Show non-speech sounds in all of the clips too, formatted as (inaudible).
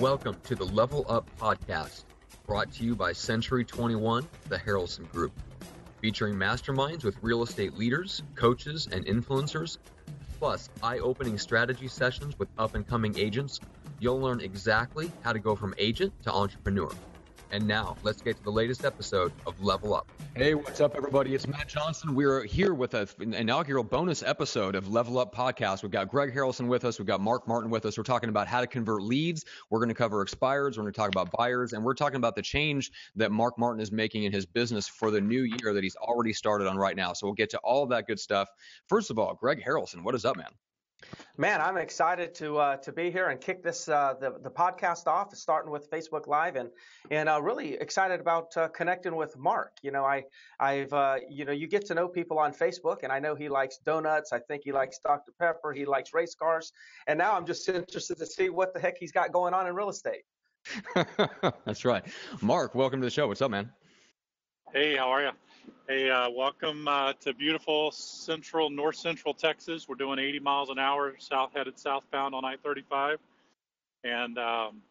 Welcome to the Level Up Podcast, brought to you by Century 21, the Harrelson Group, featuring masterminds with real estate leaders, coaches, and influencers, plus eye opening strategy sessions with up and coming agents. You'll learn exactly how to go from agent to entrepreneur. And now, let's get to the latest episode of Level Up. Hey, what's up, everybody? It's Matt Johnson. We're here with an inaugural bonus episode of Level Up Podcast. We've got Greg Harrelson with us. We've got Mark Martin with us. We're talking about how to convert leads. We're going to cover expireds. We're going to talk about buyers. And we're talking about the change that Mark Martin is making in his business for the new year that he's already started on right now. So we'll get to all that good stuff. First of all, Greg Harrelson, what is up, man? Man, I'm excited to uh, to be here and kick this uh, the the podcast off, starting with Facebook Live, and and uh, really excited about uh, connecting with Mark. You know, I I've uh, you know you get to know people on Facebook, and I know he likes donuts. I think he likes Dr Pepper. He likes race cars, and now I'm just (laughs) interested to see what the heck he's got going on in real estate. (laughs) That's right, Mark. Welcome to the show. What's up, man? Hey, how are you? Hey, uh, welcome uh, to beautiful central, north central Texas. We're doing 80 miles an hour, south headed southbound on I-35. And um,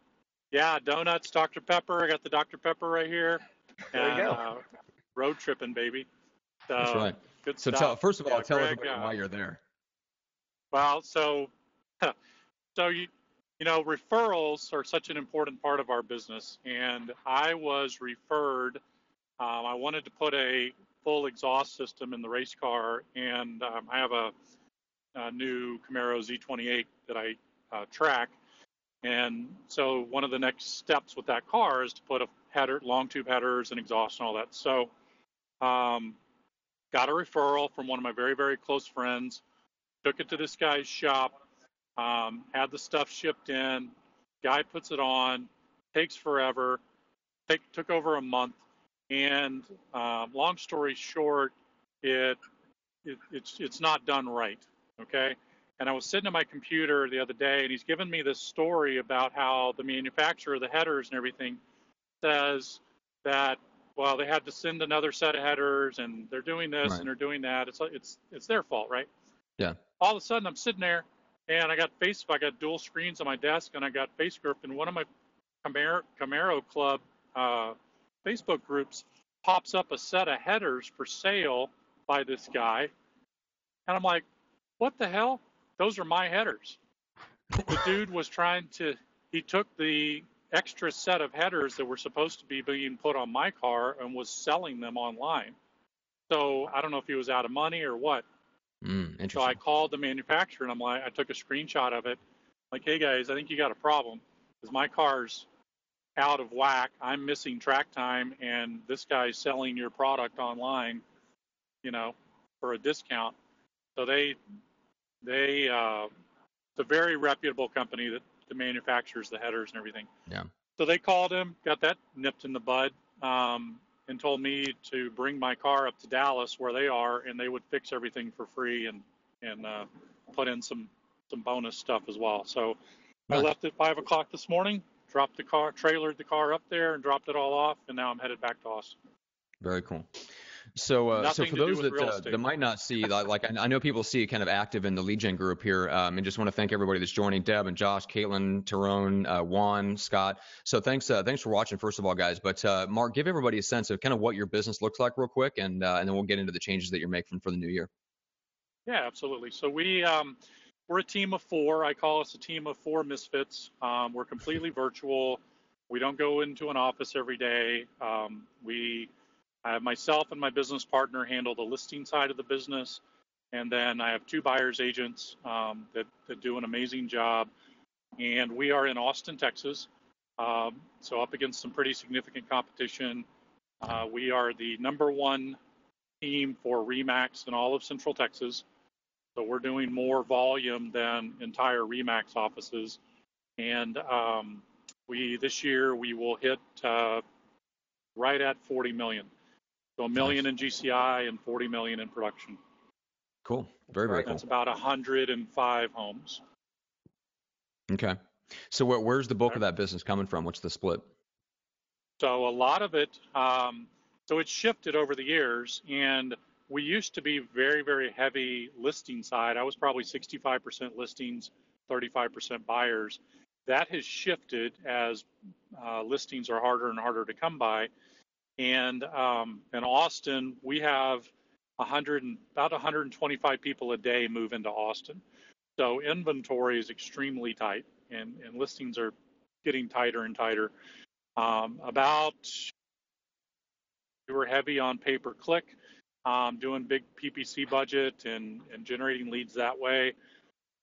yeah, donuts, Dr. Pepper. I got the Dr. Pepper right here. There and, you go. Uh, road tripping, baby. So, That's right. Good So stuff. tell, first of all, Yeah, tell Greg, everybody uh, why you're there. Well, so (laughs) so you you know referrals are such an important part of our business, and I was referred. Um, I wanted to put a full exhaust system in the race car, and um, I have a, a new Camaro Z28 that I uh, track. And so one of the next steps with that car is to put a header, long tube headers, and exhaust and all that. So um, got a referral from one of my very very close friends. Took it to this guy's shop. Um, had the stuff shipped in. Guy puts it on. Takes forever. Take, took over a month. And um, long story short, it, it it's it's not done right. Okay. And I was sitting at my computer the other day, and he's giving me this story about how the manufacturer of the headers and everything says that well they had to send another set of headers, and they're doing this Right. and they're doing that. It's it's it's their fault, right? Yeah. All of a sudden, I'm sitting there, and I got face I got dual screens on my desk, and I got face grip, and one of my Camaro, Camaro Club uh, Facebook groups pops up a set of headers for sale by this guy. And I'm like, what the hell? Those are my headers. The dude was trying to, he took the extra set of headers that were supposed to be being put on my car and was selling them online. So I don't know if he was out of money or what. Mm, So I called the manufacturer and I'm like, I took a screenshot of it. Like, hey guys, I think you got a problem because my car's out of whack. I'm missing track time, and this guy's selling your product online, you know, for a discount. So they, they, uh, it's a very reputable company that, that manufactures the headers and everything. Yeah. So they called him, got that nipped in the bud, um, and told me to bring my car up to Dallas where they are, and they would fix everything for free and and uh, put in some some bonus stuff as well. So I left at five o'clock this morning, dropped the car, trailered the car up there, and dropped it all off, and now I'm headed back to Austin. Very cool. So, uh, so for those that, uh, that might not see, like, like, I know people see kind of active in the lead gen group here, um, and just want to thank everybody that's joining, Deb and Josh, Caitlin, Tyrone, uh, Juan, Scott. So thanks, uh, thanks for watching, first of all, guys. But uh, Mark, give everybody a sense of kind of what your business looks like, real quick, and uh, and then we'll get into the changes that you're making for the new year. Yeah, absolutely. So we um, we're a team of four. I call us a team of four misfits. Um, we're completely virtual. We don't go into an office every day. Um, we I have myself and my business partner handle the listing side of the business, and then I have two buyers agents um, that that do an amazing job. And we are in Austin, Texas, um, so up against some pretty significant competition. Uh, we are the number one team for Remax in all of Central Texas. So we're doing more volume than entire Remax offices, and um, we this year we will hit uh, right at 40 million. So a million in GCI and 40 million in production. Cool. Very, very cool. That's about 105 homes. Okay. So where, where's the bulk of that business coming from? What's the split? So a lot of it, um, so it's shifted over the years, and we used to be very, very heavy listing side. I was probably 65% listings, 35% buyers. that has shifted as uh, listings are harder and harder to come by. And um, in Austin, we have 100 about 125 people a day move into Austin. So inventory is extremely tight, and, and listings are getting tighter and tighter. Um, about we were heavy on pay per click, um, doing big PPC budget and, and generating leads that way.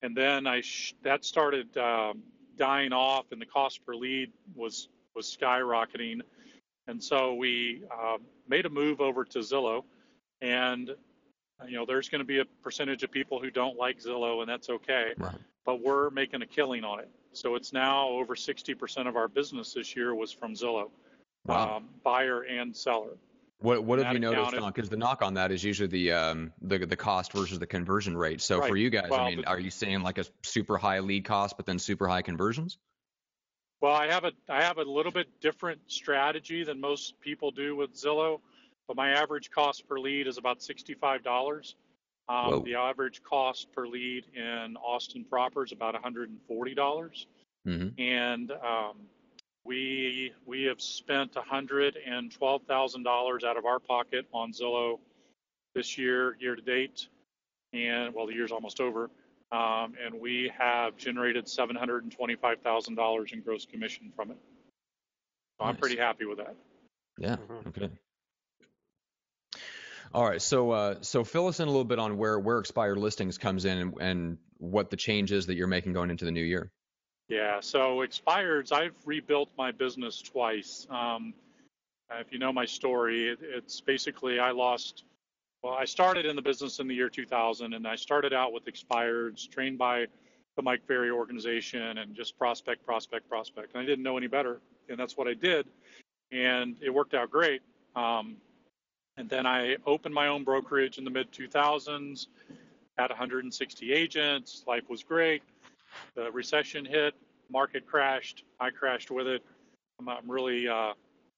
And then I sh- that started um, dying off, and the cost per lead was was skyrocketing. And so we uh, made a move over to Zillow, and you know there's going to be a percentage of people who don't like Zillow, and that's okay. Right. But we're making a killing on it. So it's now over 60% of our business this year was from Zillow, Wow. um, buyer and seller. What what have you noticed accounted- on? Because the knock on that is usually the um the the cost versus the conversion rate. So for you guys, Well, I mean, the- are you seeing like a super high lead cost but then super high conversions? Well, I have a I have a little bit different strategy than most people do with Zillow, but my average cost per lead is about sixty-five dollars. Um, the average cost per lead in Austin proper is about one hundred and forty dollars, hmm and um, we we have spent one hundred and twelve thousand dollars out of our pocket on Zillow this year, year to date, and well, the year's almost over. Um, and we have generated seven hundred and twenty-five thousand dollars in gross commission from it. So I'm pretty happy with that. Yeah. Mhm. Okay. All right. So uh so fill us in a little bit on where where expired listings comes in and, and what the changes that you're making going into the new year. Yeah. So expireds, I've rebuilt my business twice. Um, if you know my story, it, it's basically I lost. Well, I started in the business in the year 2000, and I started out with expireds, trained by the Mike Ferry organization, and just prospect, prospect, prospect. And I didn't know any better, and that's what I did, and it worked out great. Um, and then I opened my own brokerage in the mid 2000s, had 160 agents. Life was great. The recession hit, market crashed. I crashed with it. I'm, I'm really uh,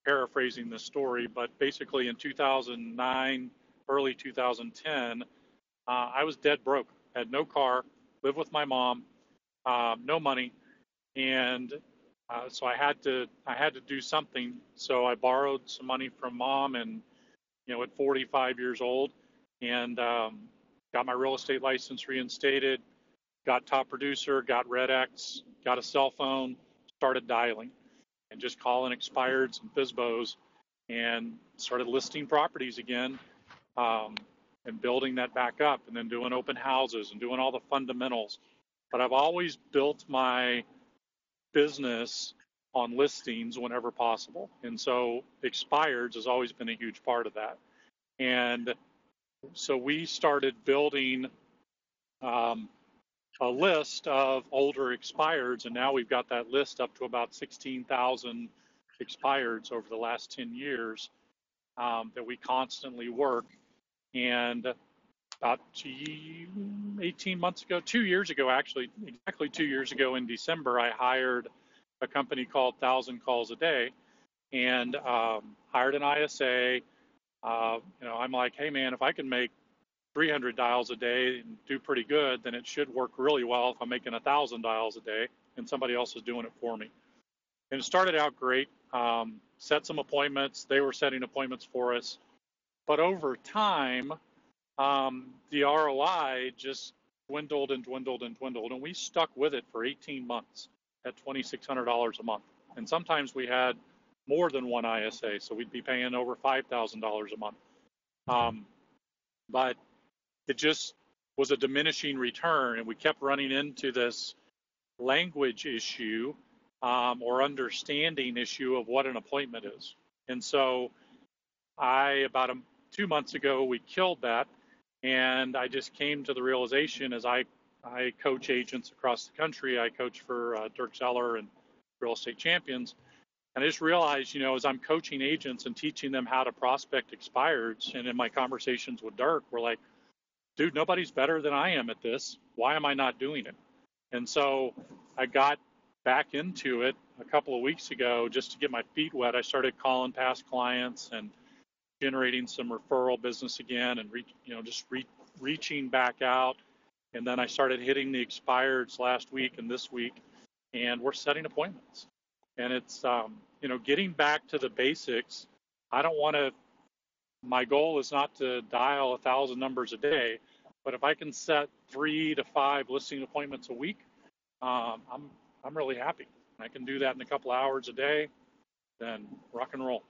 paraphrasing this story, but basically in 2009, early 2010, uh, I was dead broke. Had no car, lived with my mom, uh, no money, and uh, so I had to I had to do something. So I borrowed some money from mom, and you know, at 45 years old, and um, got my real estate license reinstated got top producer, got RedX, got a cell phone, started dialing and just calling expireds and FISBOs and started listing properties again um, and building that back up and then doing open houses and doing all the fundamentals. But I've always built my business on listings whenever possible. And so expireds has always been a huge part of that. And so we started building um, a list of older expireds, and now we've got that list up to about 16,000 expireds over the last 10 years um, that we constantly work. And about gee, 18 months ago, two years ago, actually, exactly two years ago in December, I hired a company called Thousand Calls a Day and um, hired an ISA. Uh, you know, I'm like, hey man, if I can make 300 dials a day and do pretty good, then it should work really well if I'm making thousand dials a day and somebody else is doing it for me. And it started out great. Um, set some appointments. They were setting appointments for us, but over time, um, the ROI just dwindled and dwindled and dwindled, and we stuck with it for 18 months at $2,600 a month. And sometimes we had more than one ISA, so we'd be paying over $5,000 a month. Um, but it just was a diminishing return, and we kept running into this language issue um, or understanding issue of what an appointment is. And so, I about a, two months ago we killed that, and I just came to the realization as I I coach agents across the country. I coach for uh, Dirk Zeller and Real Estate Champions. And I just realized, you know, as I'm coaching agents and teaching them how to prospect expireds, and in my conversations with Dirk, we're like, dude, nobody's better than I am at this. Why am I not doing it? And so I got back into it a couple of weeks ago just to get my feet wet. I started calling past clients and generating some referral business again and, re, you know, just re, reaching back out. And then I started hitting the expireds last week and this week. and we're setting appointments. And it's um, you know getting back to the basics. I don't want to. My goal is not to dial a thousand numbers a day, but if I can set three to five listing appointments a week, um, I'm I'm really happy. I can do that in a couple hours a day, then rock and roll.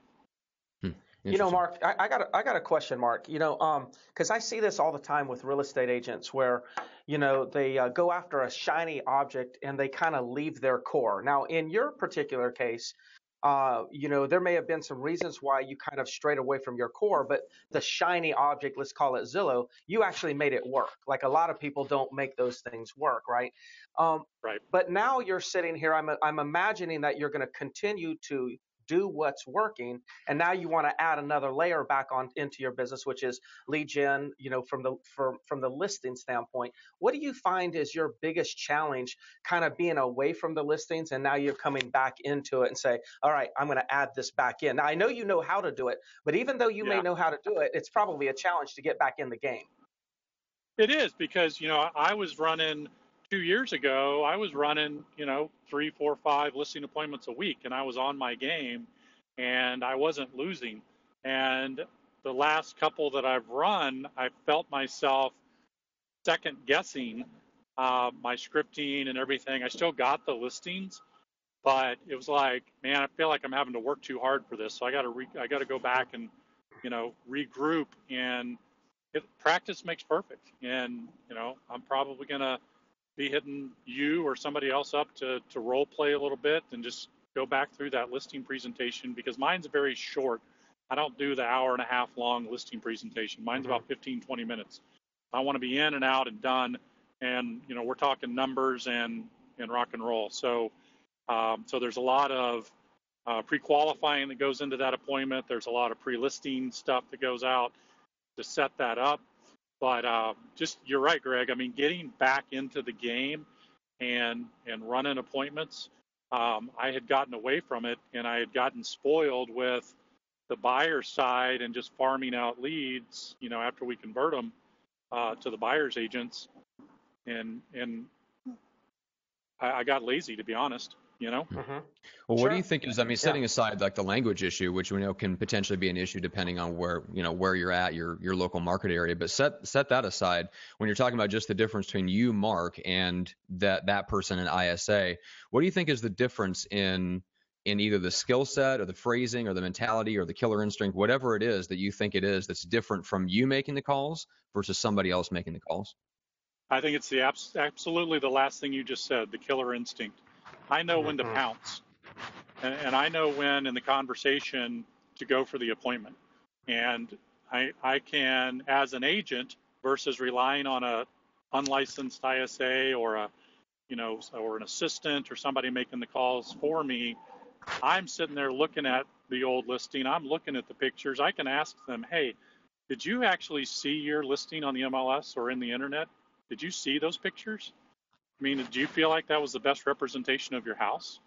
You know, Mark, I, I, got a, I got a question, Mark. You know, um, because I see this all the time with real estate agents, where, you know, they uh, go after a shiny object and they kind of leave their core. Now, in your particular case, uh, you know, there may have been some reasons why you kind of strayed away from your core, but the shiny object, let's call it Zillow, you actually made it work. Like a lot of people don't make those things work, right? Um, right. But now you're sitting here. I'm I'm imagining that you're going to continue to do what's working and now you want to add another layer back on into your business which is lead gen you know from the from from the listing standpoint. What do you find is your biggest challenge kind of being away from the listings and now you're coming back into it and say all right i'm going to add this back in. Now i know you know how to do it but even though you yeah. may know how to do it it's probably a challenge to get back in the game. It is because you know i was running two years ago, I was running, you know, three, four, five listing appointments a week, and I was on my game, and I wasn't losing. And the last couple that I've run, I felt myself second guessing uh, my scripting and everything. I still got the listings, but it was like, man, I feel like I'm having to work too hard for this. So I got to re- I got to go back and, you know, regroup. And it, practice makes perfect. And you know, I'm probably gonna be hitting you or somebody else up to, to role play a little bit and just go back through that listing presentation because mine's very short. I don't do the hour and a half long listing presentation. Mine's mm-hmm. about 15, 20 minutes. I want to be in and out and done. And, you know, we're talking numbers and, and rock and roll. So, um, so there's a lot of uh, pre-qualifying that goes into that appointment. There's a lot of pre-listing stuff that goes out to set that up. But uh, just you're right, Greg. I mean, getting back into the game and and running appointments, um, I had gotten away from it, and I had gotten spoiled with the buyer side and just farming out leads. You know, after we convert them uh, to the buyer's agents, and and I, I got lazy to be honest you know mm-hmm. well what sure. do you think is i mean setting yeah. aside like the language issue which we know can potentially be an issue depending on where you know where you're at your your local market area but set set that aside when you're talking about just the difference between you mark and that that person in isa what do you think is the difference in in either the skill set or the phrasing or the mentality or the killer instinct whatever it is that you think it is that's different from you making the calls versus somebody else making the calls i think it's the abs- absolutely the last thing you just said the killer instinct I know when to mm-hmm. pounce, and, and I know when in the conversation to go for the appointment. And I, I can, as an agent, versus relying on a unlicensed ISA or a, you know, or an assistant or somebody making the calls for me. I'm sitting there looking at the old listing. I'm looking at the pictures. I can ask them, hey, did you actually see your listing on the MLS or in the internet? Did you see those pictures? I mean, do you feel like that was the best representation of your house?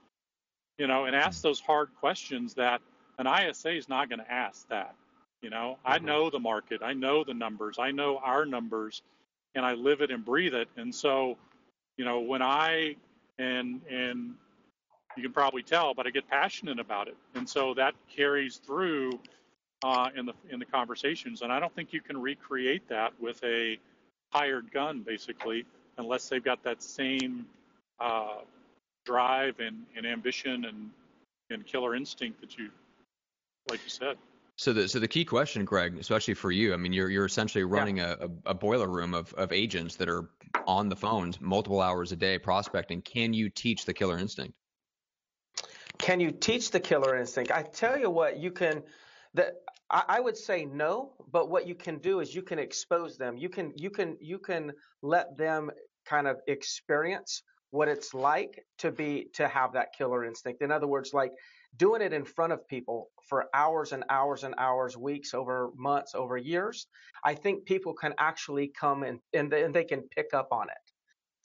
You know, and ask those hard questions that an ISA is not going to ask that. You know, mm-hmm. I know the market, I know the numbers, I know our numbers, and I live it and breathe it. And so, you know, when I and and you can probably tell, but I get passionate about it, and so that carries through uh, in the in the conversations. And I don't think you can recreate that with a hired gun, basically unless they've got that same uh, drive and, and ambition and, and killer instinct that you, like you said. So the so the key question, Greg, especially for you, I mean, you're you're essentially running yeah. a, a boiler room of, of agents that are on the phones multiple hours a day prospecting. Can you teach the killer instinct? Can you teach the killer instinct? I tell you what, you can. The, I, would say no, but what you can do is you can expose them. You can you can you can let them kind of experience what it's like to be to have that killer instinct. In other words, like doing it in front of people for hours and hours and hours, weeks, over months, over years, I think people can actually come and and, they can pick up on it.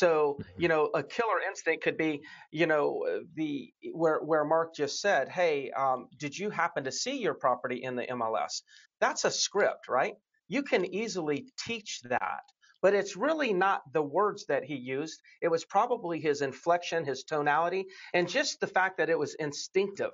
So, mm-hmm. you know, a killer instinct could be, you know, the where where Mark just said, "Hey, um, did you happen to see your property in the MLS?" That's a script, right? You can easily teach that but it's really not the words that he used. It was probably his inflection, his tonality, and just the fact that it was instinctive.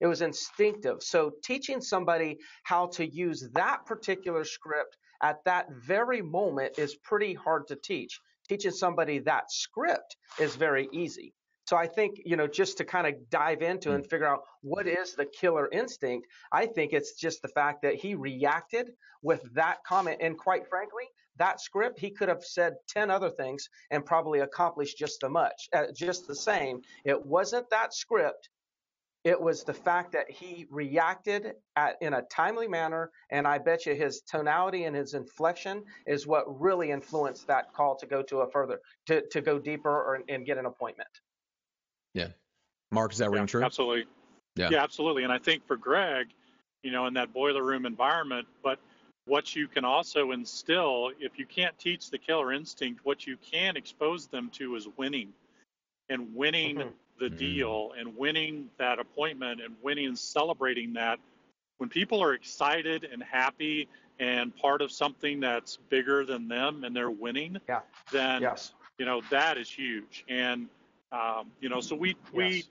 It was instinctive. So teaching somebody how to use that particular script at that very moment is pretty hard to teach. Teaching somebody that script is very easy. So I think, you know, just to kind of dive into and figure out what is the killer instinct, I think it's just the fact that he reacted with that comment. And quite frankly, that script, he could have said 10 other things and probably accomplished just as much, uh, just the same. It wasn't that script. It was the fact that he reacted at, in a timely manner, and I bet you his tonality and his inflection is what really influenced that call to go to a further, to, to go deeper or, and get an appointment. Yeah. Mark, is that ring yeah, true? Absolutely. Yeah. yeah, absolutely. And I think for Greg, you know, in that boiler room environment, but what you can also instill, if you can't teach the killer instinct, what you can expose them to is winning and winning mm-hmm. the mm-hmm. deal and winning that appointment and winning and celebrating that. When people are excited and happy and part of something that's bigger than them and they're winning, yeah. then, yes. you know, that is huge. And, um, you know, so we we yes.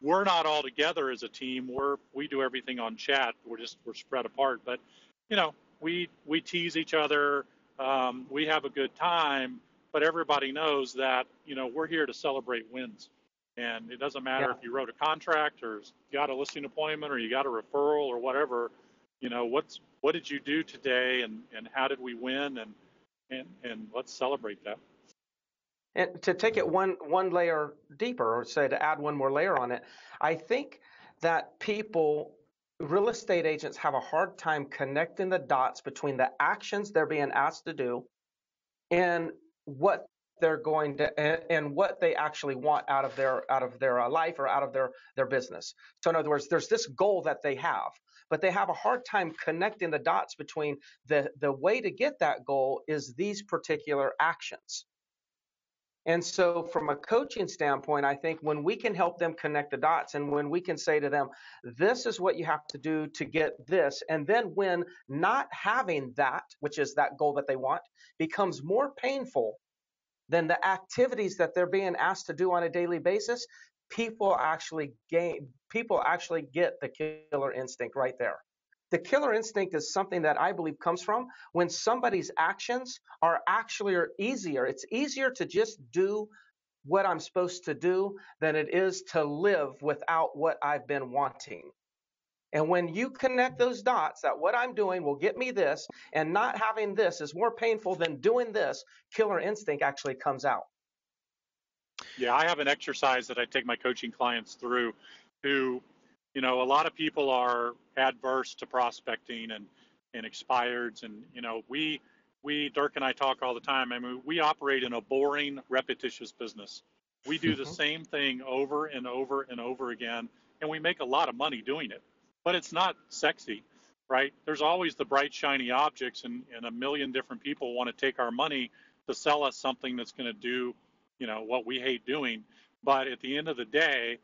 we're not all together as a team. We're we do everything on chat. We're just we're spread apart. But you know, we we tease each other. Um, we have a good time. But everybody knows that you know we're here to celebrate wins. And it doesn't matter yeah. if you wrote a contract or got a listing appointment or you got a referral or whatever. You know what's what did you do today and and how did we win and and and let's celebrate that. And to take it one one layer deeper, or say to add one more layer on it, I think that people, real estate agents, have a hard time connecting the dots between the actions they're being asked to do and what they're going to and, what they actually want out of their out of their uh, life or out of their their business. So in other words, there's this goal that they have, but they have a hard time connecting the dots between the the way to get that goal is these particular actions. And so, from a coaching standpoint, I think when we can help them connect the dots and when we can say to them, this is what you have to do to get this, and then when not having that, which is that goal that they want, becomes more painful than the activities that they're being asked to do on a daily basis, people actually gain, people actually get the killer instinct right there. The killer instinct is something that I believe comes from when somebody's actions are actually easier. It's easier to just do what I'm supposed to do than it is to live without what I've been wanting. And when you connect those dots that what I'm doing will get me this and not having this is more painful than doing this, killer instinct actually comes out. Yeah, I have an exercise that I take my coaching clients through who you know, a lot of people are adverse to prospecting and and expireds, and you know, we we Dirk and I talk all the time. I mean, we operate in a boring, repetitious business. We do the mm-hmm. same thing over and over and over again, and we make a lot of money doing it. But it's not sexy, right? There's always the bright, shiny objects, and, and a million different people want to take our money to sell us something that's going to do, you know, what we hate doing. But at the end of the day,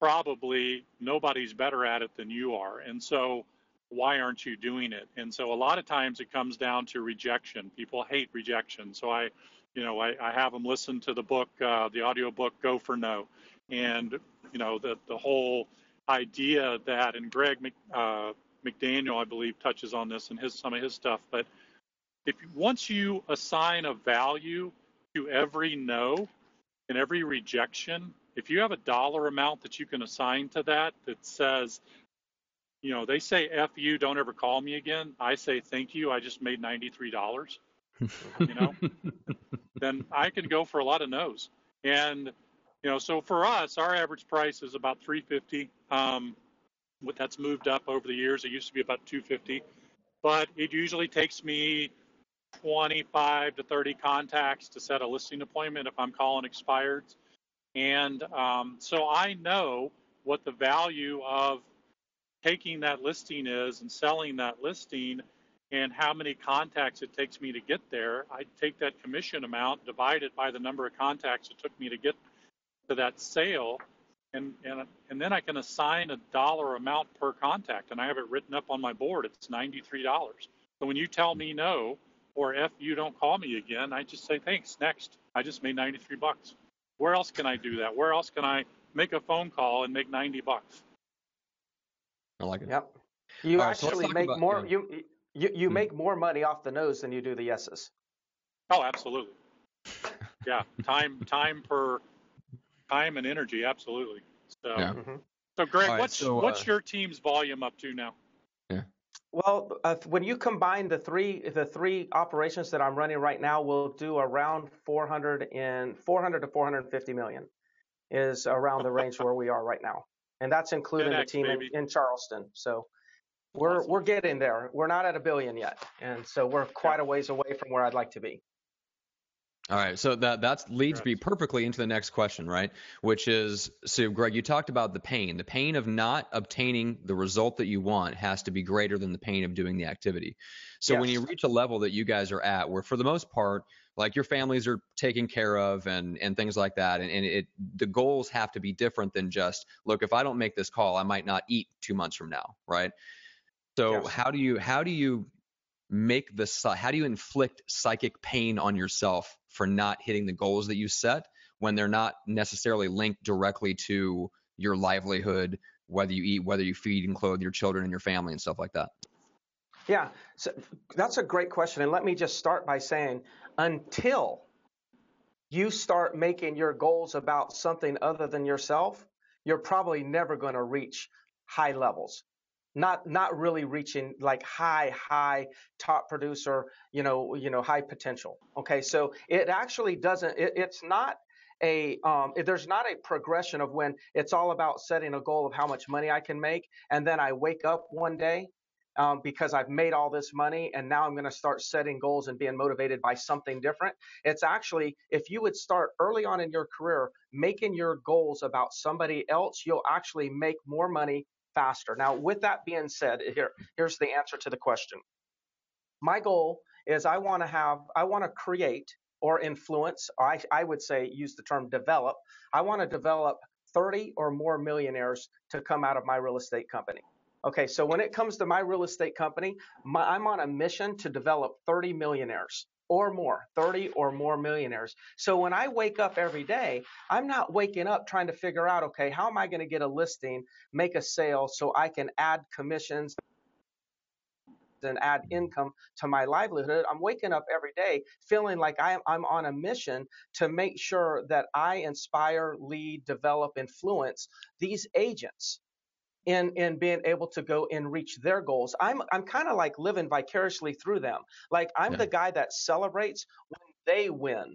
probably nobody's better at it than you are. And so why aren't you doing it? And so a lot of times it comes down to rejection. People hate rejection. So I, you know, I, I have them listen to the book, uh, the audio book, Go for No. And, you know, the, the whole idea that, and Greg uh, McDaniel, I believe, touches on this in his, some of his stuff, but if once you assign a value to every no and every rejection, if you have a dollar amount that you can assign to that that says, you know, they say F you, don't ever call me again. I say thank you, I just made $93, you know, (laughs) then I can go for a lot of no's. And, you know, so for us, our average price is about 350. Um, that's moved up over the years. It used to be about 250, but it usually takes me 25 to 30 contacts to set a listing appointment if I'm calling expireds. And um, so I know what the value of taking that listing is and selling that listing and how many contacts it takes me to get there. I take that commission amount, divide it by the number of contacts it took me to get to that sale, and, and, and then I can assign a dollar amount per contact. And I have it written up on my board. It's $93. So when you tell me no, or if you don't call me again, I just say thanks. Next, I just made 93 bucks. Where else can I do that? Where else can I make a phone call and make 90 bucks? I like it. Yep. You All right, so let's actually make about- more. yeah. You you you Hmm. make more money off the nose than you do the yeses. Oh, absolutely. (laughs) Yeah, time time per time and energy, absolutely. So, Yeah. Mhm. so Greg, All right, what's so, what's uh, your team's volume up to now? Well, uh, when you combine the three the three operations that I'm running right now, we'll do around 400 and 400 to 450 million is around the range where we are right now, and that's including the 10X, team in, in Charleston. So we're Awesome. we're getting there. We're not at a billion yet, and so we're quite a ways away from where I'd like to be. All right, so that that leads me perfectly into the next question, right? Which is, so Greg, you talked about the pain. The pain of not obtaining the result that you want has to be greater than the pain of doing the activity. So when you reach a level that you guys are at, where for the most part, like your families are taken care of and and things like that, and, and it the goals have to be different than just look, if I don't make this call, I might not eat two months from now, right? So Yes. how do you how do you make the how do you inflict psychic pain on yourself for not hitting the goals that you set when they're not necessarily linked directly to your livelihood whether you eat whether you feed and clothe your children and your family and stuff like that Yeah, so that's a great question. And let me just start by saying until you start making your goals about something other than yourself, you're probably never going to reach high levels. Not not really reaching like high high top producer, you know, you know, high potential. Okay? So it actually doesn't it, it's not a um, there's not a progression of when it's all about setting a goal of how much money I can make and then I wake up one day um, because I've made all this money and now I'm going to start setting goals and being motivated by something different. It's actually, if you would start early on in your career making your goals about somebody else, you'll actually make more money faster. Now, with that being said, here, here's the answer to the question. My goal is I want to have, I want to create or influence, or I, I would say use the term develop. I want to develop 30 or more millionaires to come out of my real estate company. Okay, so when it comes to my real estate company, my, I'm on a mission to develop 30 millionaires or more, 30 or more millionaires. So when I wake up every day, I'm not waking up trying to figure out, okay, how am I going to get a listing, make a sale so I can add commissions and add income to my livelihood. I'm waking up every day feeling like I am, I'm on a mission to make sure that I inspire, lead, develop, influence these agents in in being able to go and reach their goals. I'm I'm kind of like living vicariously through them. Like I'm Yeah. the guy that celebrates when they win,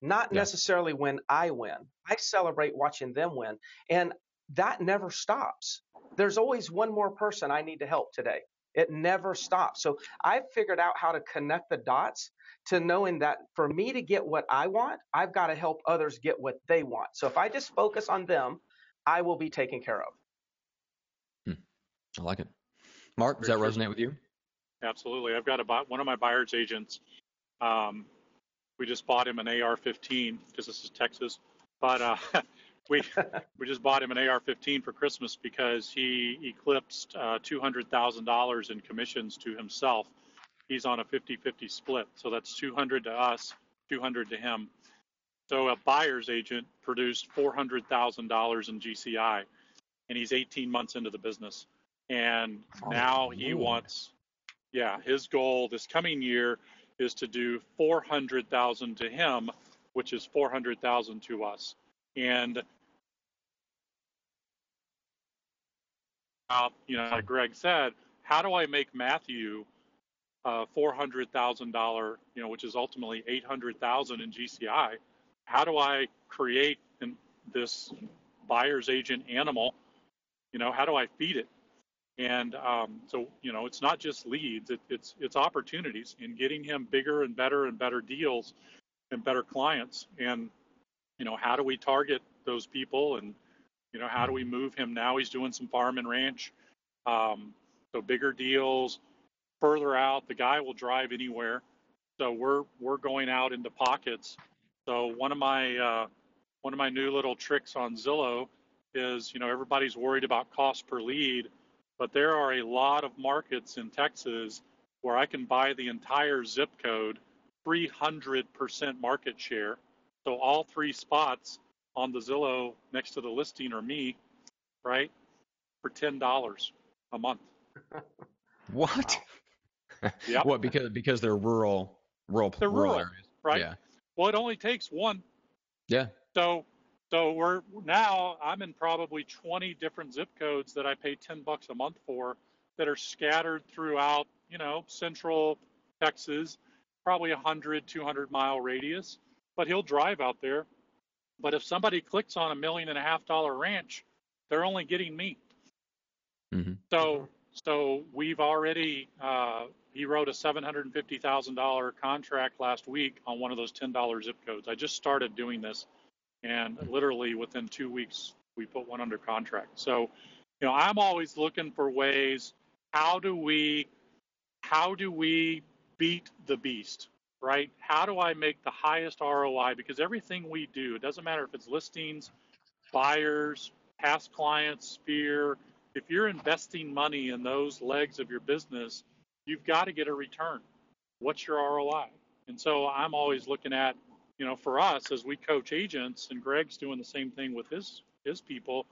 not Yeah. necessarily when I win. I celebrate watching them win, and that never stops. There's always one more person I need to help today. It never stops. So I've figured out how to connect the dots to knowing that for me to get what I want, I've got to help others get what they want. So if I just focus on them, I will be taken care of. I like it mark does that resonate with you Absolutely. I've got a one of my buyer's agents. Um, we just bought him an AR-15 because this is Texas, but uh, (laughs) we (laughs) we just bought him an AR-15 for Christmas because he eclipsed uh, $200,000 in commissions to himself. He's on a 50-50 split, so that's 200 to us, 200 to him. So a buyer's agent produced $400,000 in GCI, and he's 18 months into the business. And Oh, now he wants yeah, his goal this coming year is to do 400,000 to him, which is 400,000 to us. And uh, you know, like Greg said, how do I make Matthew uh, $400,000, you know, which is ultimately 800,000 in GCI? How do I create an, this buyer's agent animal? You know, how do I feed it? And um, so, you know, it's not just leads; it, it's it's opportunities in getting him bigger and better and better deals and better clients. And you know, how do we target those people? And you know, how do we move him now? He's doing some farm and ranch, um, so bigger deals, further out. The guy will drive anywhere. So we're we're going out into pockets. So one of my uh, one of my new little tricks on Zillow is, you know, everybody's worried about cost per lead but there are a lot of markets in Texas where I can buy the entire zip code, 300% market share. So all three spots on the Zillow next to the listing are me, right? For ten dollars a month. (laughs) What? (laughs) Yep. what? Because because they're rural, rural, They're rural, rural, areas. right? Yeah. Well, it only takes one. Yeah. So, so we're now I'm in probably 20 different zip codes that I pay 10 bucks a month for that are scattered throughout, you know, central Texas, probably a 100, 200 mile radius. But he'll drive out there. But if somebody clicks on a million and a half dollar ranch, they're only getting me. Mhm. So, so we've already. Uh, he wrote a seven hundred and fifty thousand dollar contract last week on one of those ten dollar zip codes. I just started doing this, and literally within two weeks we put one under contract. So, you know, I'm always looking for ways. How do we, how do we beat the beast? Right? How do I make the highest ROI? Because everything we do, it doesn't matter if it's listings, buyers, past clients, Sphere. If you're investing money in those legs of your business, you've got to get a return. What's your ROI? And so I'm always looking at, you know, for us as we coach agents, and Greg's doing the same thing with his his people.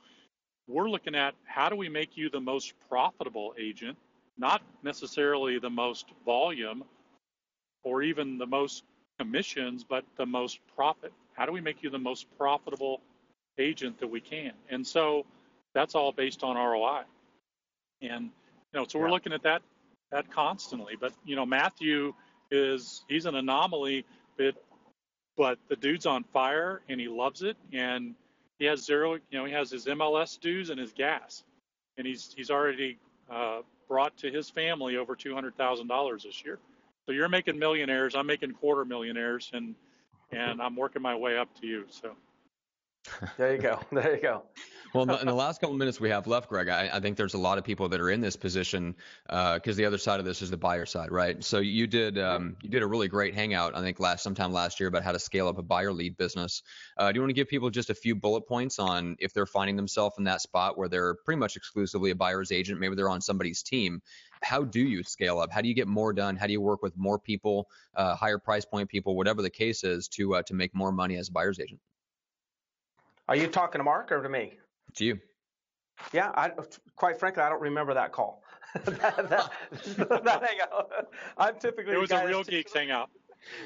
We're looking at how do we make you the most profitable agent, not necessarily the most volume or even the most commissions, but the most profit. How do we make you the most profitable agent that we can? And so that's all based on ROI. And you know, so we're Yeah. looking at that that constantly. But you know, Matthew is he's an anomaly, but but the dude's on fire and he loves it and he has zero you know, he has his MLS dues and his gas. And he's he's already uh, brought to his family over two hundred thousand dollars this year. So you're making millionaires, I'm making quarter millionaires and and I'm working my way up to you. So There you go. (laughs) There you go. (laughs) Well, in the, last couple minutes we have left, Greg, I, I think there's a lot of people that are in this position because the other side of this is the buyer side, right? So you did um, you did a really great hangout, I think last sometime last year about how to scale up a buyer lead business. Uh, do you want to give people just a few bullet points on if they're finding themselves in that spot where they're pretty much exclusively a buyer's agent, maybe they're on somebody's team? How do you scale up? How do you get more done? How do you work with more people, uh, higher price point people, whatever the case is, to uh, to make more money as a buyer's agent? Are you talking to Mark or to me? To you. Yeah, I quite frankly I don't remember that call. (laughs) that, that, (laughs) that hangout. I'm typically it was a real that's- geeks hangout.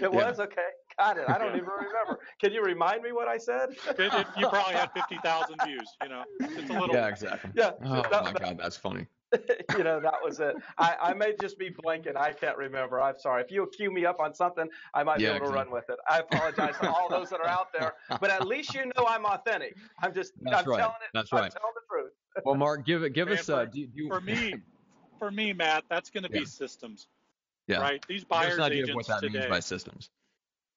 It Yeah. was okay. Got it. I don't Yeah. even remember. Can you remind me what I said? It, it, you probably had (laughs) fifty thousand views, you know. It's a little Yeah, exactly. Yeah. Oh that- my God, that's funny. (laughs) you know, that was it. I, I may just be blanking. I can't remember. I'm sorry. If you cue me up on something, I might Yeah, be able to run with it. I apologize to all those that are out there, (laughs) but at least you know I'm authentic. I'm just, That's I'm right. telling it. That's I'm right. telling the truth. Well, Mark, give it, give Man, us. Uh, for- do, do you, for me, (laughs) for me, Matt, that's going to Yeah. be systems, yeah. right? These Give us buyers an idea agents of what that today. means by systems.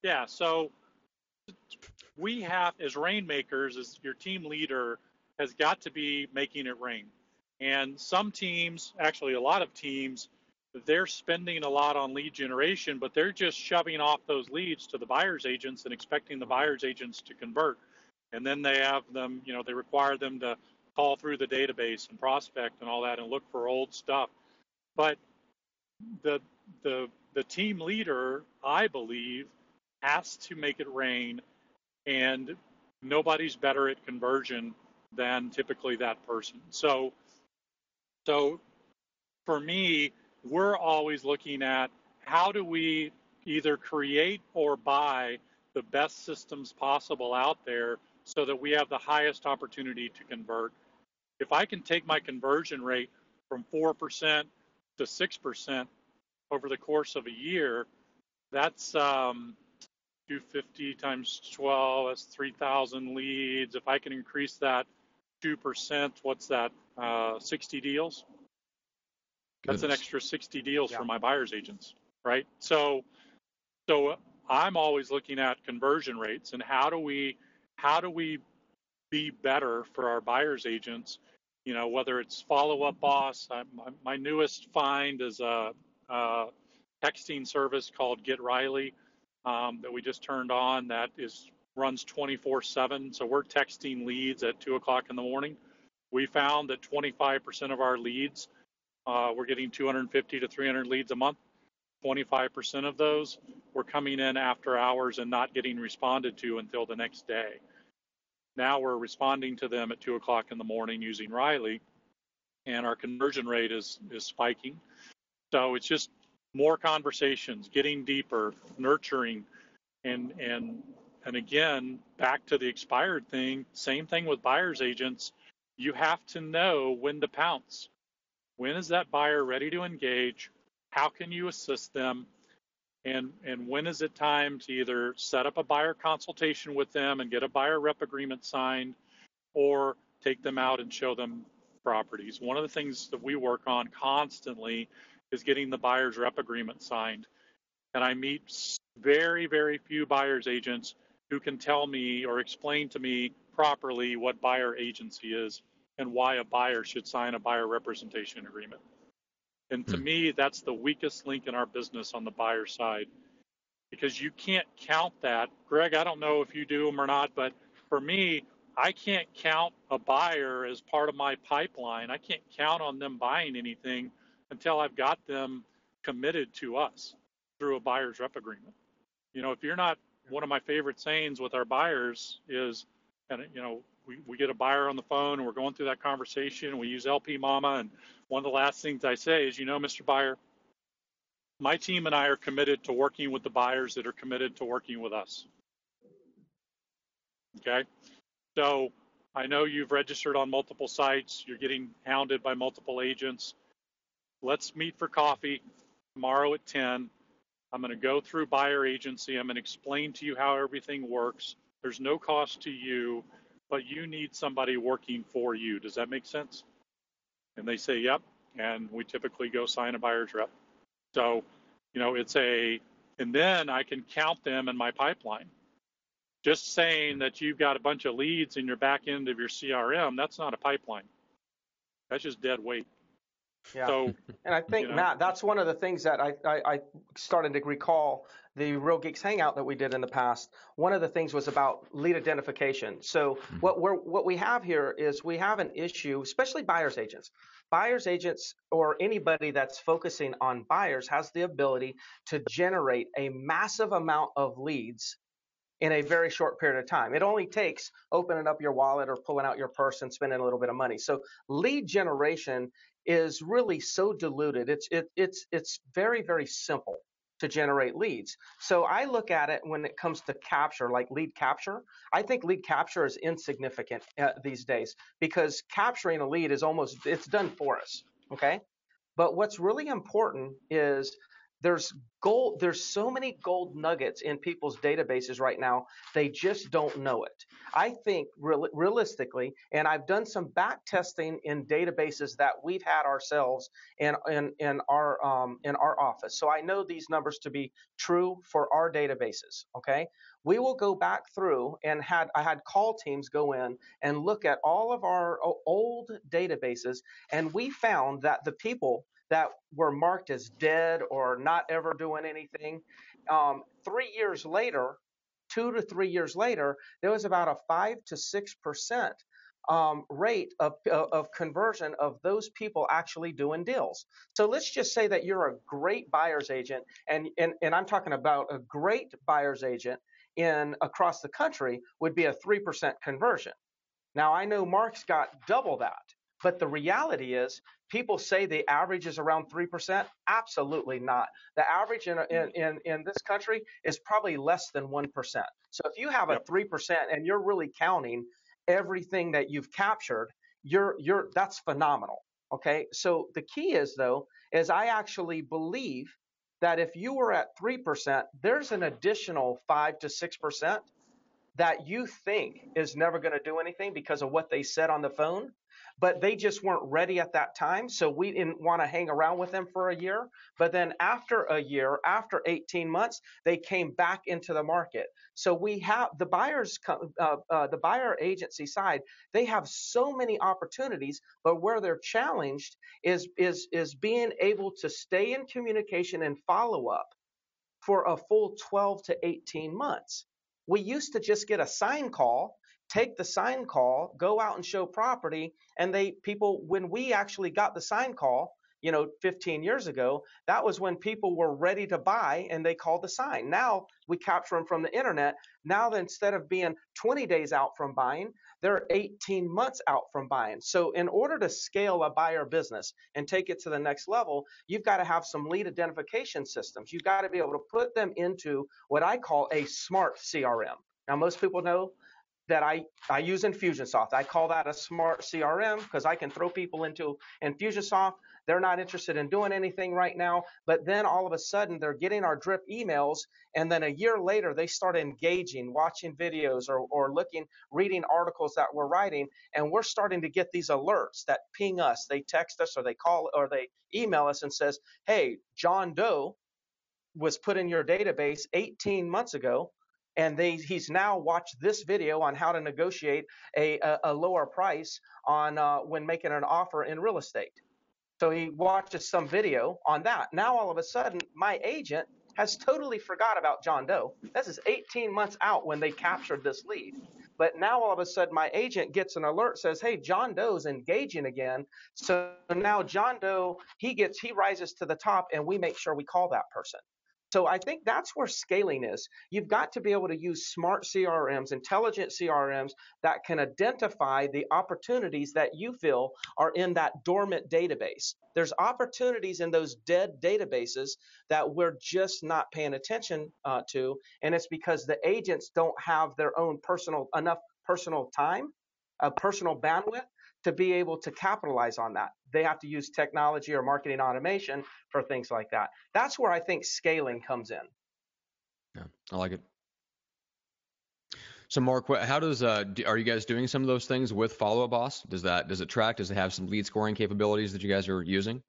Yeah, so we have as rainmakers, as your team leader, has got to be making it rain. And some teams, actually a lot of teams, they're spending a lot on lead generation, but they're just shoving off those leads to the buyer's agents and expecting the mm-hmm. buyer's agents to convert. And then they have them, you know, they require them to call through the database and prospect and all that and look for old stuff. But the the the team leader, I believe, has to make it rain, and nobody's better at conversion than typically that person. So, so for me, we're always looking at how do we either create or buy the best systems possible out there so that we have the highest opportunity to convert. If I can take my conversion rate from 4% to 6% over the course of a year, that's um, 250 times 12, that's 3,000 leads. If I can increase that 2%, what's that, uh, 60 deals? That's an extra 60 deals Yeah. for my buyer's agents, right? So, so I'm always looking at conversion rates and how do we, how do we be better for our buyer's agents? You know, whether it's follow up boss, I, my, my newest find is a, a texting service called Get Riley um, that we just turned on that is runs 24 7. So we're texting leads at 2 o'clock in the morning. We found that 25% of our leads, uh, we're getting 250 to 300 leads a month. 25% of those were coming in after hours and not getting responded to until the next day. Now we're responding to them at two o'clock in the morning using Riley, and our conversion rate is is spiking. So it's just more conversations, getting deeper, nurturing, and and and again back to the expired thing. Same thing with buyers agents. You have to know when to pounce. When is that buyer ready to engage? How can you assist them? And, and when is it time to either set up a buyer consultation with them and get a buyer rep agreement signed or take them out and show them properties? One of the things that we work on constantly is getting the buyer's rep agreement signed. And I meet very, very few buyer's agents who can tell me or explain to me properly what buyer agency is and why a buyer should sign a buyer representation agreement. And to hmm. me, that's the weakest link in our business on the buyer side because you can't count that. Greg, I don't know if you do them or not, but for me, I can't count a buyer as part of my pipeline. I can't count on them buying anything until I've got them committed to us through a buyer's rep agreement. You know, if you're not one of my favorite sayings with our buyers is, and you know, we, we get a buyer on the phone and we're going through that conversation. We use LP Mama, and one of the last things I say is, you know, Mr. Buyer, my team and I are committed to working with the buyers that are committed to working with us. Okay, so I know you've registered on multiple sites. You're getting hounded by multiple agents. Let's meet for coffee tomorrow at 10. I'm going to go through buyer agency. I'm going to explain to you how everything works. There's no cost to you but you need somebody working for you. Does that make sense? And they say, yep. And we typically go sign a buyer's rep. So, you know, it's a, and then I can count them in my pipeline. Just saying that you've got a bunch of leads in your back end of your CRM, that's not a pipeline. That's just dead weight. Yeah. So, and I think you know, Matt, that's one of the things that I, I, I started to recall the Real Geeks Hangout that we did in the past. One of the things was about lead identification. So mm-hmm. what we're what we have here is we have an issue, especially buyers agents. Buyers agents or anybody that's focusing on buyers has the ability to generate a massive amount of leads in a very short period of time. It only takes opening up your wallet or pulling out your purse and spending a little bit of money. So lead generation is really so diluted. It's it, it's it's very very simple to generate leads. So I look at it when it comes to capture, like lead capture. I think lead capture is insignificant uh, these days because capturing a lead is almost it's done for us. Okay, but what's really important is there's gold there's so many gold nuggets in people's databases right now they just don't know it. I think real, realistically and i've done some back testing in databases that we've had ourselves in in, in our um, in our office. So i know these numbers to be true for our databases okay? We will go back through and had i had call teams go in and look at all of our old databases and we found that the people that were marked as dead or not ever doing anything. Um, three years later, two to three years later, there was about a five to six percent um, rate of, of conversion of those people actually doing deals. So let's just say that you're a great buyer's agent, and, and, and I'm talking about a great buyer's agent in across the country would be a 3% conversion. Now I know Mark's got double that. But the reality is, people say the average is around 3%. Absolutely not. The average in, in, mm-hmm. in, in this country is probably less than 1%. So if you have a 3% and you're really counting everything that you've captured, you're, you're, that's phenomenal. Okay. So the key is though, is I actually believe that if you were at 3%, there's an additional 5 to 6% that you think is never going to do anything because of what they said on the phone but they just weren't ready at that time. So we didn't want to hang around with them for a year. But then after a year, after 18 months, they came back into the market. So we have the buyers, uh, uh, the buyer agency side, they have so many opportunities, but where they're challenged is, is, is being able to stay in communication and follow up for a full 12 to 18 months. We used to just get a sign call take the sign call, go out and show property, and they people when we actually got the sign call, you know, 15 years ago, that was when people were ready to buy and they called the sign. Now we capture them from the internet. Now, that instead of being 20 days out from buying, they're 18 months out from buying. So, in order to scale a buyer business and take it to the next level, you've got to have some lead identification systems. You've got to be able to put them into what I call a smart CRM. Now, most people know that I, I use Infusionsoft. I call that a smart CRM because I can throw people into Infusionsoft. They're not interested in doing anything right now, but then all of a sudden they're getting our drip emails, and then a year later they start engaging, watching videos or, or looking, reading articles that we're writing, and we're starting to get these alerts that ping us. They text us or they call or they email us and says, "Hey, John Doe was put in your database 18 months ago and they, he's now watched this video on how to negotiate a, a, a lower price on uh, when making an offer in real estate. So he watches some video on that. Now all of a sudden, my agent has totally forgot about John Doe. This is 18 months out when they captured this lead. But now all of a sudden, my agent gets an alert says, "Hey, John Doe's engaging again." So now John Doe he gets he rises to the top, and we make sure we call that person. So I think that's where scaling is. You've got to be able to use smart CRMs, intelligent CRMs that can identify the opportunities that you feel are in that dormant database. There's opportunities in those dead databases that we're just not paying attention uh, to, and it's because the agents don't have their own personal enough personal time, uh, personal bandwidth to be able to capitalize on that. They have to use technology or marketing automation for things like that. That's where I think scaling comes in. Yeah, I like it. So, Mark, how does uh, are you guys doing some of those things with Follow Up Boss? Does that does it track? Does it have some lead scoring capabilities that you guys are using?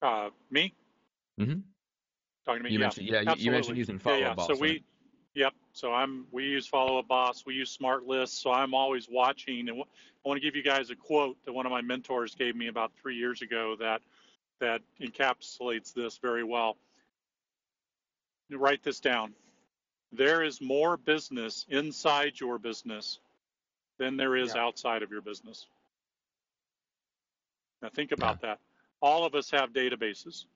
Uh, me? Mm-hmm. Talking to me? You yeah, mentioned, yeah, you mentioned using Follow Up yeah, yeah. Boss. So we, right? Yep. So I'm we use Follow Up Boss. We use Smart Lists. So I'm always watching. And I want to give you guys a quote that one of my mentors gave me about three years ago that that encapsulates this very well. You write this down. There is more business inside your business than there is Yeah. outside of your business. Now think about that. All of us have databases.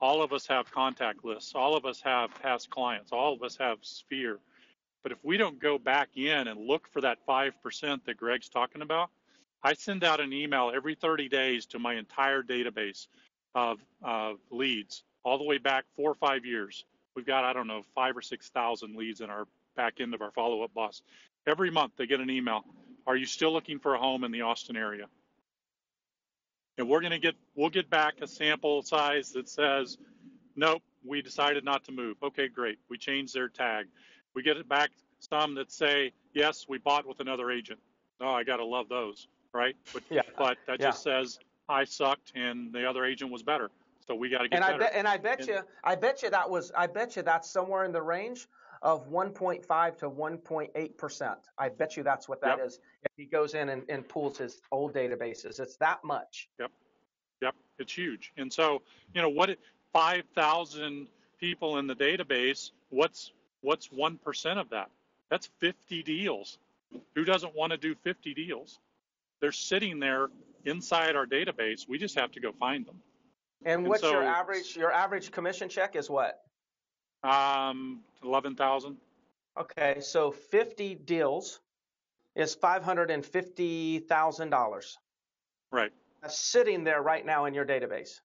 All of us have contact lists. All of us have past clients. All of us have Sphere. But if we don't go back in and look for that 5% that Greg's talking about, I send out an email every 30 days to my entire database of leads, all the way back four or five years. We've got, I don't know, five or 6,000 leads in our back end of our follow up boss. Every month they get an email. Are you still looking for a home in the Austin area? And we're going to get we'll get back a sample size that says nope we decided not to move. Okay great. We changed their tag. We get it back some that say yes we bought with another agent. Oh i gotta love those right? But Yeah. but that Yeah. just says i sucked and the other agent was better. So we got to get And I better. bet and I bet And- you I bet you that was I bet you that's somewhere in the range of 1.5 to 1.8 percent. I bet you that's what that Yep. is. If he goes in and, and pulls his old databases, it's that much. Yep, yep, it's huge. And so, you know, what 5,000 people in the database, what's what's 1% of that? That's 50 deals. Who doesn't want to do 50 deals? They're sitting there inside our database. We just have to go find them. And And what's your average your average commission check is what? Um, 11,000. Okay, so 50 deals is $550,000. Right. That's sitting there right now in your database.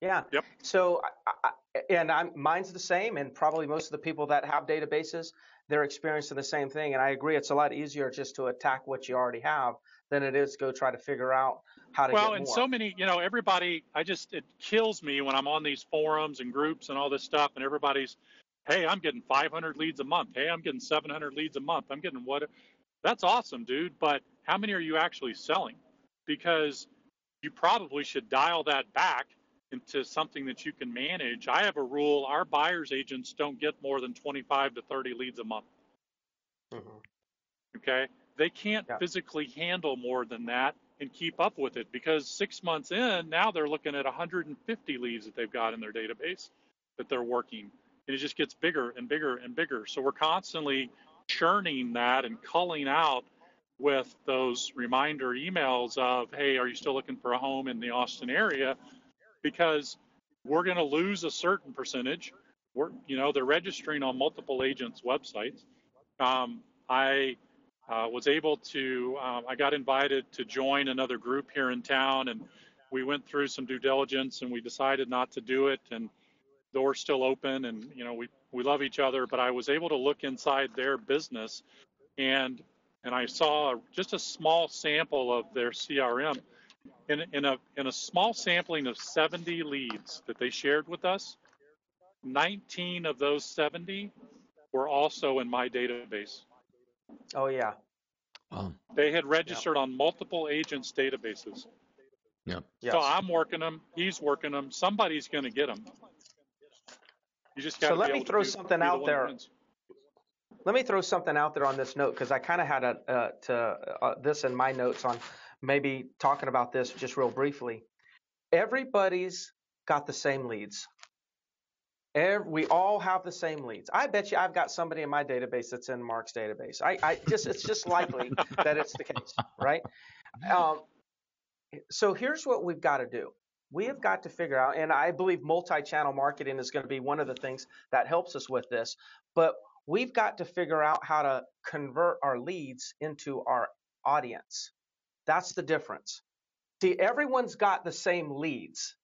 Yeah. Yep. So, I, I, and I'm mine's the same, and probably most of the people that have databases, they're experiencing the same thing. And I agree, it's a lot easier just to attack what you already have than it is to go try to figure out how to Well, and so many, you know, everybody, I just, it kills me when I'm on these forums and groups and all this stuff, and everybody's, hey, I'm getting 500 leads a month. Hey, I'm getting 700 leads a month. I'm getting what? That's awesome, dude. But how many are you actually selling? Because you probably should dial that back into something that you can manage. I have a rule our buyer's agents don't get more than 25 to 30 leads a month. Mhm. Okay. They can't Yeah. physically handle more than that and keep up with it because six months in, now they're looking at 150 leads that they've got in their database that they're working. And it just gets bigger and bigger and bigger. So we're constantly churning that and culling out with those reminder emails of, hey, are you still looking for a home in the Austin area? because we're going to lose a certain percentage. We're, you know, they're registering on multiple agents' websites. Um, I uh, was able to, um, I got invited to join another group here in town, and we went through some due diligence, and we decided not to do it. And door's still open, and you know, we we love each other. But I was able to look inside their business, and and I saw just a small sample of their CRM. In, in a in a small sampling of 70 leads that they shared with us, 19 of those 70 were also in my database. Oh yeah. Wow. They had registered on multiple agents' databases. Yep. Yes. So I'm working them. He's working them. Somebody's going to get them. You just got So let me throw do- something be the out there. wins. Let me throw something out there on this note because I kind of had a uh, to uh, this in my notes on maybe talking about this just real briefly. Everybody's got the same leads. Ev we all have the same leads. I bet you I've got somebody in my database that's in Mark's database. I, I just it's just likely that it's the case, right? Um, so here's what we've got to do. We have got to figure out, and I believe multi-channel marketing is going to be one of the things that helps us with this. But we've got to figure out how to convert our leads into our audience. That's the difference. See, everyone's got the same leads,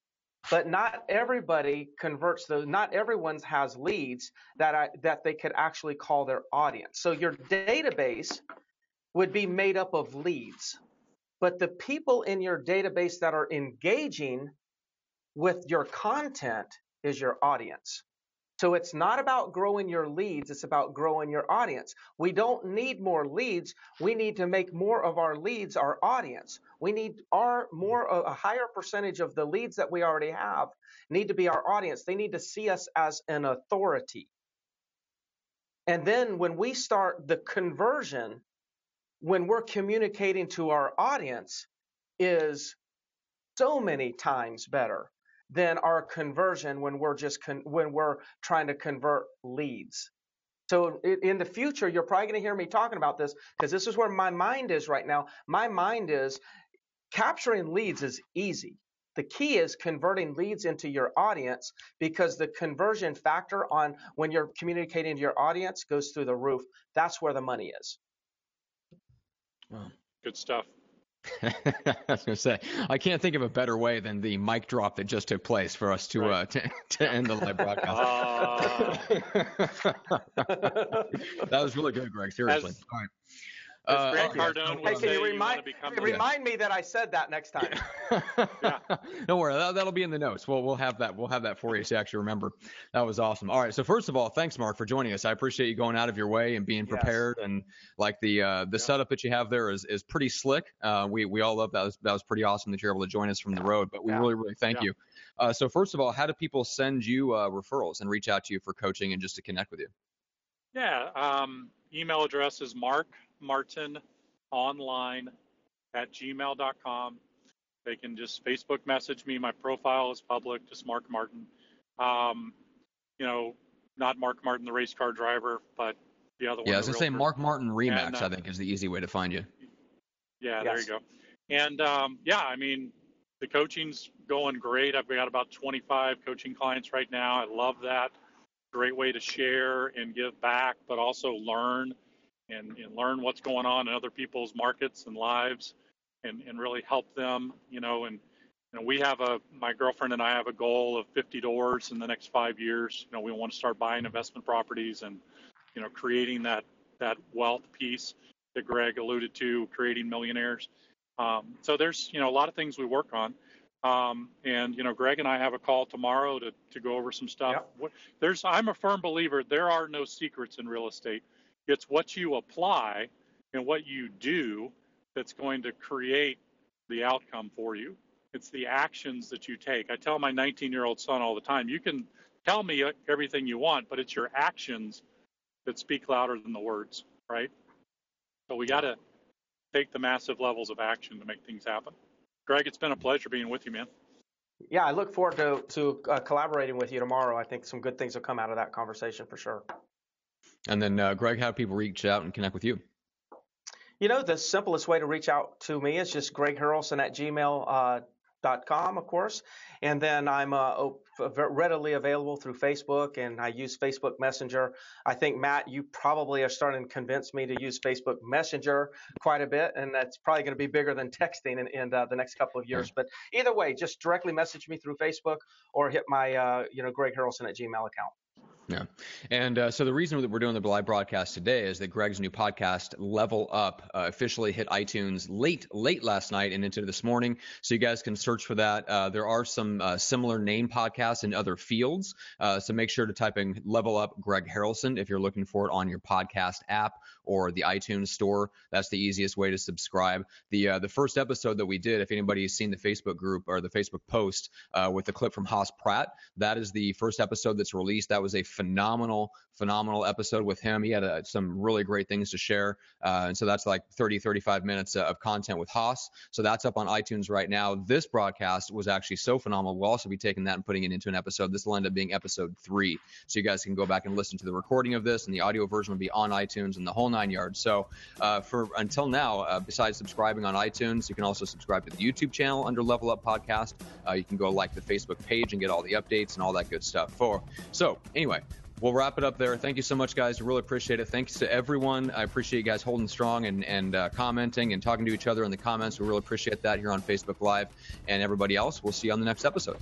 but not everybody converts those. Not everyone has leads that I, that they could actually call their audience. So your database would be made up of leads, but the people in your database that are engaging with your content is your audience. So it's not about growing your leads, it's about growing your audience. We don't need more leads. We need to make more of our leads our audience. We need our more a higher percentage of the leads that we already have need to be our audience. They need to see us as an authority. And then when we start the conversion, when we're communicating to our audience, is so many times better than our conversion when we're just con- when we're trying to convert leads. So in the future, you're probably going to hear me talking about this because this is where my mind is right now. My mind is capturing leads is easy. The key is converting leads into your audience because the conversion factor on when you're communicating to your audience goes through the roof. That's where the money is. Good stuff. (laughs) I was gonna say I can't think of a better way than the mic drop that just took place for us to Right. uh (laughs) to, to end the live broadcast. (laughs) that was really good, Greg. Seriously. As- All right. as Uh, Grant all right. Cardone Hey, can say, you you wanna remind, become hey, remind me that I said that next time? (laughs) Yeah. Don't worry, that, that'll be in the notes. We'll we'll have that. We'll have that for you to actually remember. That was awesome. All right. So first of all, thanks, Mark, for joining us. I appreciate you going out of your way and being Yes. prepared. And like the uh, the setup that you have there is is pretty slick. Uh, we we all love that. Was, that was pretty awesome that you're able to join us from the road. But we Yeah. really really thank Yeah. you. Uh, so first of all, how do people send you uh, referrals and reach out to you for coaching and just to connect with you? Yeah. Um, email address is Mark Martin online at gmail.com. They can just Facebook message me. My profile is public, just Mark Martin. Um, you know, not Mark Martin, the race car driver, but the other one. Yeah, I was gonna say realtor. Mark Martin Remax. And, uh, I think is the easy way to find you. Yeah, there you go. And um, yeah, I mean, the coaching's going great. I've got about 25 coaching clients right now. I love that. Great way to share and give back, but also learn and, and learn what's going on in other people's markets and lives and, and really help them, you know, and you know, we have a my girlfriend and I have a goal of 50 doors in the next five years. You know, we want to start buying investment properties and, you know, creating that that wealth piece that Greg alluded to, creating millionaires. Um, so there's you know a lot of things we work on, um, and you know Greg and I have a call tomorrow to to go over some stuff. Yep. What- There's I'm a firm believer there are no secrets in real estate. It's what you apply and what you do that's going to create the outcome for you. It's the actions that you take. I tell my 19 year old son all the time, you can tell me everything you want, but it's your actions that speak louder than the words, right? So we got to take the massive levels of action to make things happen. Greg, it's been a pleasure being with you, man. Yeah, I look forward to to uh, collaborating with you tomorrow. I think some good things will come out of that conversation for sure. And then uh, Greg, how do people reach out and connect with you? You know, the simplest way to reach out to me is just Greg Harrelson at gmail uh, com, of course. And then I'm uh, readily available through Facebook, and I use Facebook Messenger. I think Matt, you probably are starting to convince me to use Facebook Messenger quite a bit, and that's probably going to be bigger than texting in, in uh, the next couple of years. But either way, just directly message me through Facebook or hit my uh, you know Greg Harrelson at Gmail account. Yeah. And uh, so the reason that we're doing the live broadcast today is that Greg's new podcast, Level Up, uh, officially hit iTunes late, late last night and into this morning. So you guys can search for that. Uh, there are some uh, similar name podcasts in other fields. Uh, so make sure to type in Level Up Greg Harrelson if you're looking for it on your podcast app or the iTunes store. That's the easiest way to subscribe. The uh, the first episode that we did, if anybody's seen the Facebook group or the Facebook post with the clip from Hoss Pratt, that is the first episode that's released. That was a phenomenal, phenomenal episode with him. He had uh, some really great things to share. Uh, and so that's like 30, 35 minutes uh, of content with Hoss. So that's up on iTunes right now. This broadcast was actually so phenomenal. We'll also be taking that and putting it into an episode. This will end up being episode three. So you guys can go back and listen to the recording of this, and the audio version will be on iTunes and the whole nine yards. So uh, for until now, uh, besides subscribing on iTunes, you can also subscribe to the YouTube channel under Level Up Podcast. Uh, you can go like the Facebook page and get all the updates and all that good stuff. For so anyway, we'll wrap it up there. Thank you so much, guys. We really appreciate it. Thanks to everyone. I appreciate you guys holding strong and, and uh, commenting and talking to each other in the comments. We really appreciate that here on Facebook Live. And everybody else, we'll see you on the next episode.